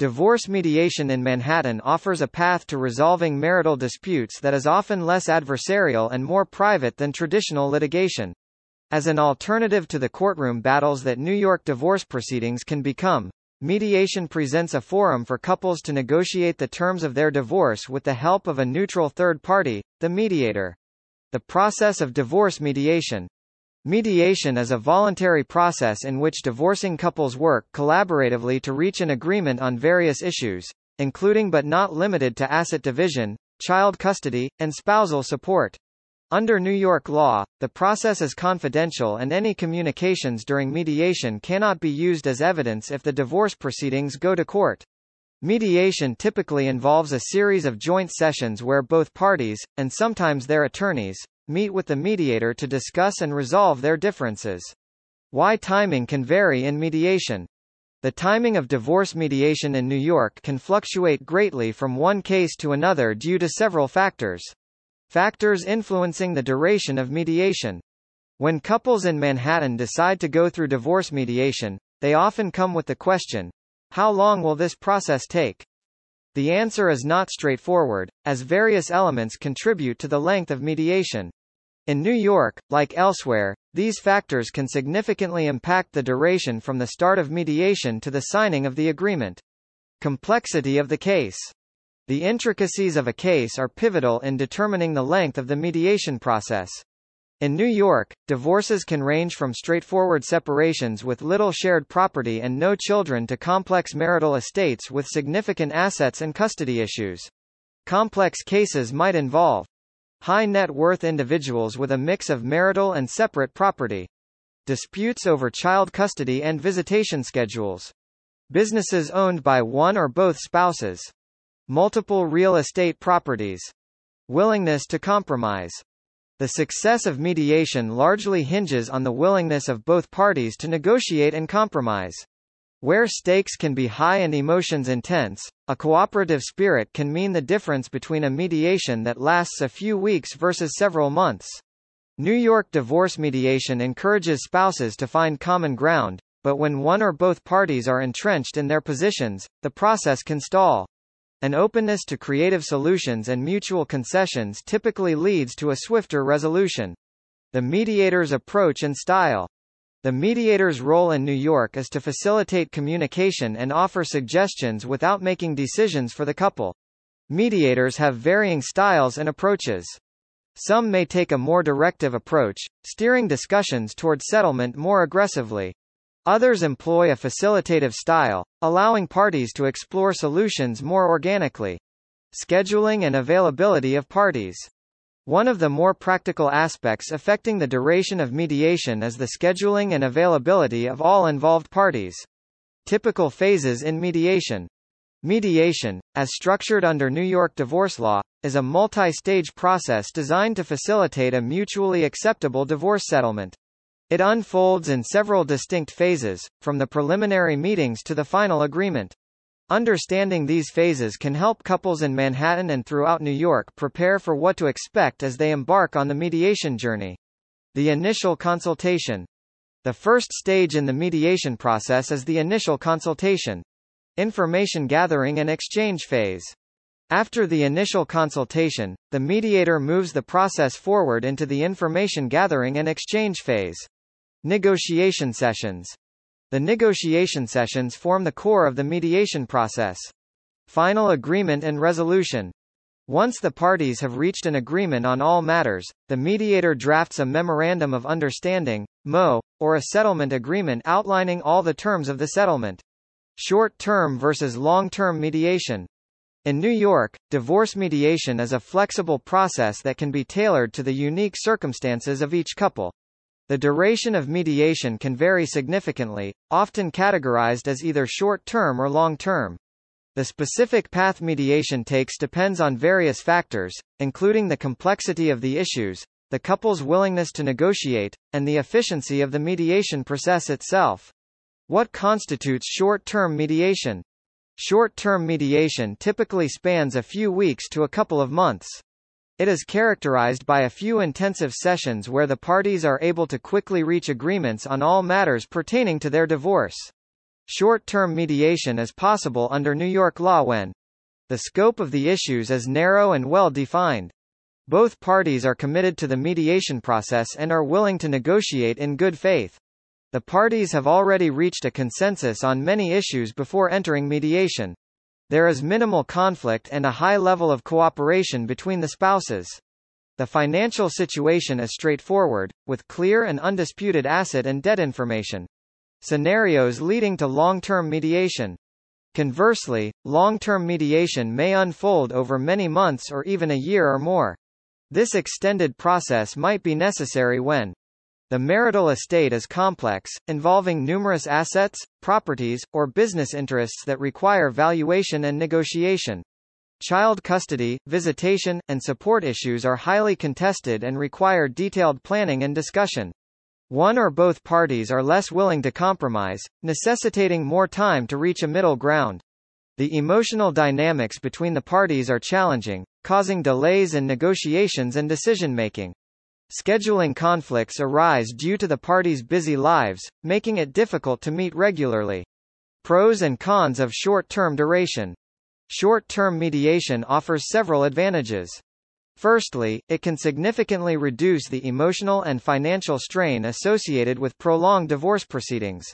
Divorce mediation in Manhattan offers a path to resolving marital disputes that is often less adversarial and more private than traditional litigation. As an alternative to the courtroom battles that New York divorce proceedings can become, mediation presents a forum for couples to negotiate the terms of their divorce with the help of a neutral third party, the mediator. The process of divorce mediation. Mediation is a voluntary process in which divorcing couples work collaboratively to reach an agreement on various issues, including but not limited to asset division, child custody, and spousal support. Under New York law, the process is confidential and any communications during mediation cannot be used as evidence if the divorce proceedings go to court. Mediation typically involves a series of joint sessions where both parties, and sometimes their attorneys, meet with the mediator to discuss and resolve their differences. Why timing can vary in mediation. The timing of divorce mediation in New York can fluctuate greatly from one case to another due to several factors. Factors influencing the duration of mediation. When couples in Manhattan decide to go through divorce mediation, they often come with the question, how long will this process take? The answer is not straightforward, as various elements contribute to the length of mediation. In New York, like elsewhere, these factors can significantly impact the duration from the start of mediation to the signing of the agreement. Complexity of the case. The intricacies of a case are pivotal in determining the length of the mediation process. In New York, divorces can range from straightforward separations with little shared property and no children to complex marital estates with significant assets and custody issues. Complex cases might involve high net worth individuals with a mix of marital and separate property, disputes over child custody and visitation schedules, businesses owned by one or both spouses, Multiple real estate properties. Willingness to compromise. The success of mediation largely hinges on the willingness of both parties to negotiate and compromise. Where stakes can be high and emotions intense, a cooperative spirit can mean the difference between a mediation that lasts a few weeks versus several months. New York divorce mediation encourages spouses to find common ground, but when one or both parties are entrenched in their positions, the process can stall. An openness to creative solutions and mutual concessions typically leads to a swifter resolution. The mediator's approach and style. The mediator's role in New York is to facilitate communication and offer suggestions without making decisions for the couple. Mediators have varying styles and approaches. Some may take a more directive approach, steering discussions toward settlement more aggressively. Others employ a facilitative style, allowing parties to explore solutions more organically. Scheduling and availability of parties. One of the more practical aspects affecting the duration of mediation is the scheduling and availability of all involved parties. Typical phases in mediation. Mediation, as structured under New York divorce law, is a multi-stage process designed to facilitate a mutually acceptable divorce settlement. It unfolds in several distinct phases, from the preliminary meetings to the final agreement. Understanding these phases can help couples in Manhattan and throughout New York prepare for what to expect as they embark on the mediation journey. The initial consultation. The first stage in the mediation process is the initial consultation. Information gathering and exchange phase. After the initial consultation, the mediator moves the process forward into the information gathering and exchange phase. Negotiation sessions. The negotiation sessions form the core of the mediation process. Final agreement and resolution. Once the parties have reached an agreement on all matters, the mediator drafts a Memorandum of Understanding, MO, or a settlement agreement outlining all the terms of the settlement. Short-term versus long-term mediation. In New York, divorce mediation is a flexible process that can be tailored to the unique circumstances of each couple. The duration of mediation can vary significantly, often categorized as either short-term or long-term. The specific path mediation takes depends on various factors, including the complexity of the issues, the couple's willingness to negotiate, and the efficiency of the mediation process itself. What constitutes short-term mediation? Short-term mediation typically spans a few weeks to a couple of months. It is characterized by a few intensive sessions where the parties are able to quickly reach agreements on all matters pertaining to their divorce. Short-term mediation is possible under New York law when the scope of the issues is narrow and well defined. Both parties are committed to the mediation process and are willing to negotiate in good faith. The parties have already reached a consensus on many issues before entering mediation. There is minimal conflict and a high level of cooperation between the spouses. The financial situation is straightforward, with clear and undisputed asset and debt information. Scenarios leading to long-term mediation. Conversely, long-term mediation may unfold over many months or even a year or more. This extended process might be necessary when the marital estate is complex, involving numerous assets, properties, or business interests that require valuation and negotiation. Child custody, visitation, and support issues are highly contested and require detailed planning and discussion. One or both parties are less willing to compromise, necessitating more time to reach a middle ground. The emotional dynamics between the parties are challenging, causing delays in negotiations and decision-making. Scheduling conflicts arise due to the parties' busy lives, making it difficult to meet regularly. Pros and cons of short-term duration. Short-term mediation offers several advantages. Firstly, it can significantly reduce the emotional and financial strain associated with prolonged divorce proceedings.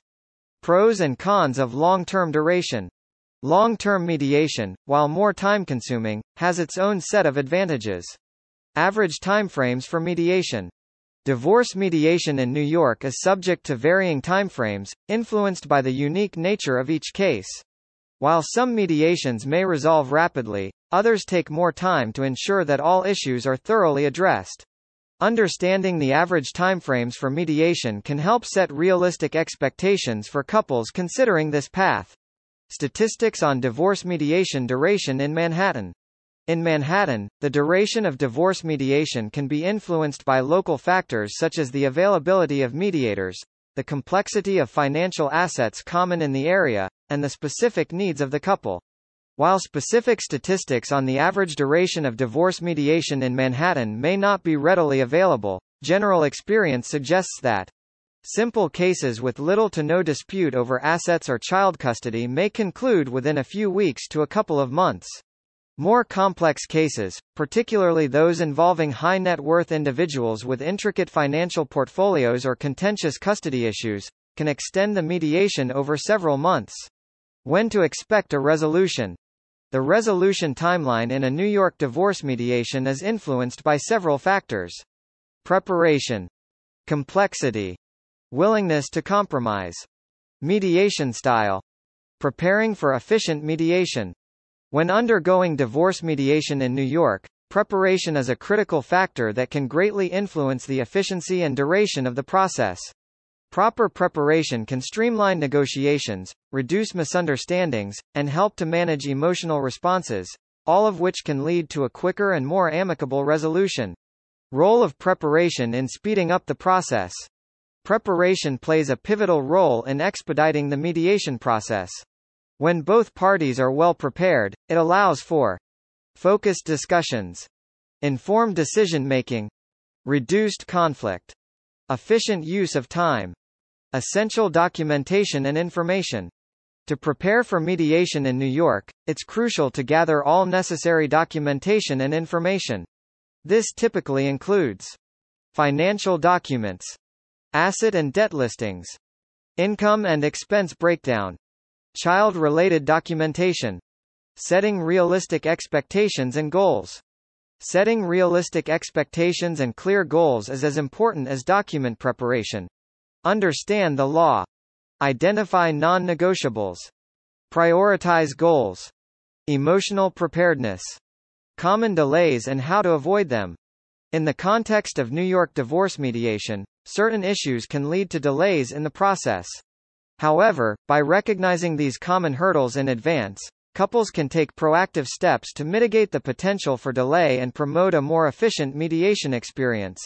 Pros and cons of long-term duration. Long-term mediation, while more time-consuming, has its own set of advantages. Average timeframes for mediation. Divorce mediation in New York is subject to varying timeframes, influenced by the unique nature of each case. While some mediations may resolve rapidly, others take more time to ensure that all issues are thoroughly addressed. Understanding the average timeframes for mediation can help set realistic expectations for couples considering this path. Statistics on divorce mediation duration in Manhattan in Manhattan, the duration of divorce mediation can be influenced by local factors such as the availability of mediators, the complexity of financial assets common in the area, and the specific needs of the couple. While specific statistics on the average duration of divorce mediation in Manhattan may not be readily available, general experience suggests that simple cases with little to no dispute over assets or child custody may conclude within a few weeks to a couple of months. More complex cases, particularly those involving high net worth individuals with intricate financial portfolios or contentious custody issues, can extend the mediation over several months. When to expect a resolution? The resolution timeline in a New York divorce mediation is influenced by several factors. Preparation. Complexity. Willingness to compromise. Mediation style. Preparing for efficient mediation. When undergoing divorce mediation in New York, preparation is a critical factor that can greatly influence the efficiency and duration of the process. Proper preparation can streamline negotiations, reduce misunderstandings, and help to manage emotional responses, all of which can lead to a quicker and more amicable resolution. Role of preparation in speeding up the process. Preparation plays a pivotal role in expediting the mediation process. When both parties are well prepared, it allows for focused discussions, informed decision-making, reduced conflict, efficient use of time, essential documentation and information. To prepare for mediation in New York, it's crucial to gather all necessary documentation and information. This typically includes financial documents, asset and debt listings, income and expense breakdown, Child-related documentation. Setting realistic expectations and goals. Setting realistic expectations and clear goals is as important as document preparation. Understand the law. Identify non-negotiables. Prioritize goals. Emotional preparedness. Common delays and how to avoid them. In the context of New York divorce mediation, certain issues can lead to delays in the process. However, by recognizing these common hurdles in advance, couples can take proactive steps to mitigate the potential for delay and promote a more efficient mediation experience.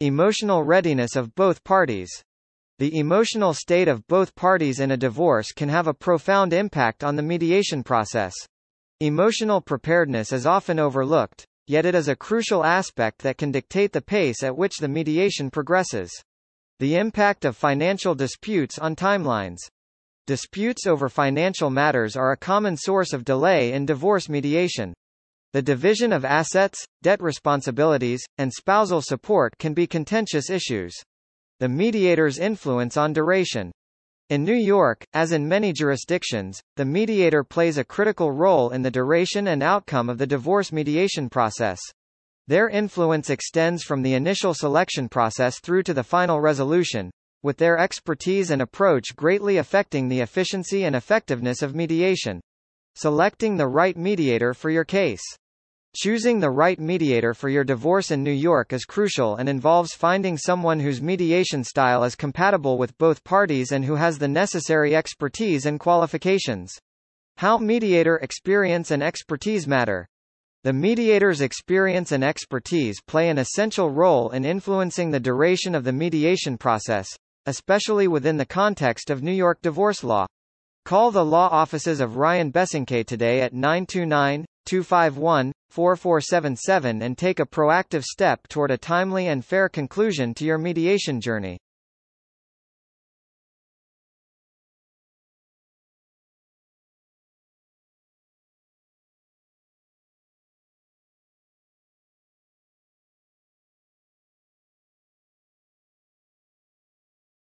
Emotional readiness of both parties. The emotional state of both parties in a divorce can have a profound impact on the mediation process. Emotional preparedness is often overlooked, yet it is a crucial aspect that can dictate the pace at which the mediation progresses. The impact of financial disputes on timelines. Disputes over financial matters are a common source of delay in divorce mediation. The division of assets, debt responsibilities, and spousal support can be contentious issues. The mediator's influence on duration. In New York, as in many jurisdictions, the mediator plays a critical role in the duration and outcome of the divorce mediation process. Their influence extends from the initial selection process through to the final resolution, with their expertise and approach greatly affecting the efficiency and effectiveness of mediation. Selecting the right mediator for your case. Choosing the right mediator for your divorce in New York is crucial and involves finding someone whose mediation style is compatible with both parties and who has the necessary expertise and qualifications. How mediator experience and expertise matter. The mediator's experience and expertise play an essential role in influencing the duration of the mediation process, especially within the context of New York divorce law. Call the law offices of Ryan Besinque today at 929-251-4477 and take a proactive step toward a timely and fair conclusion to your mediation journey.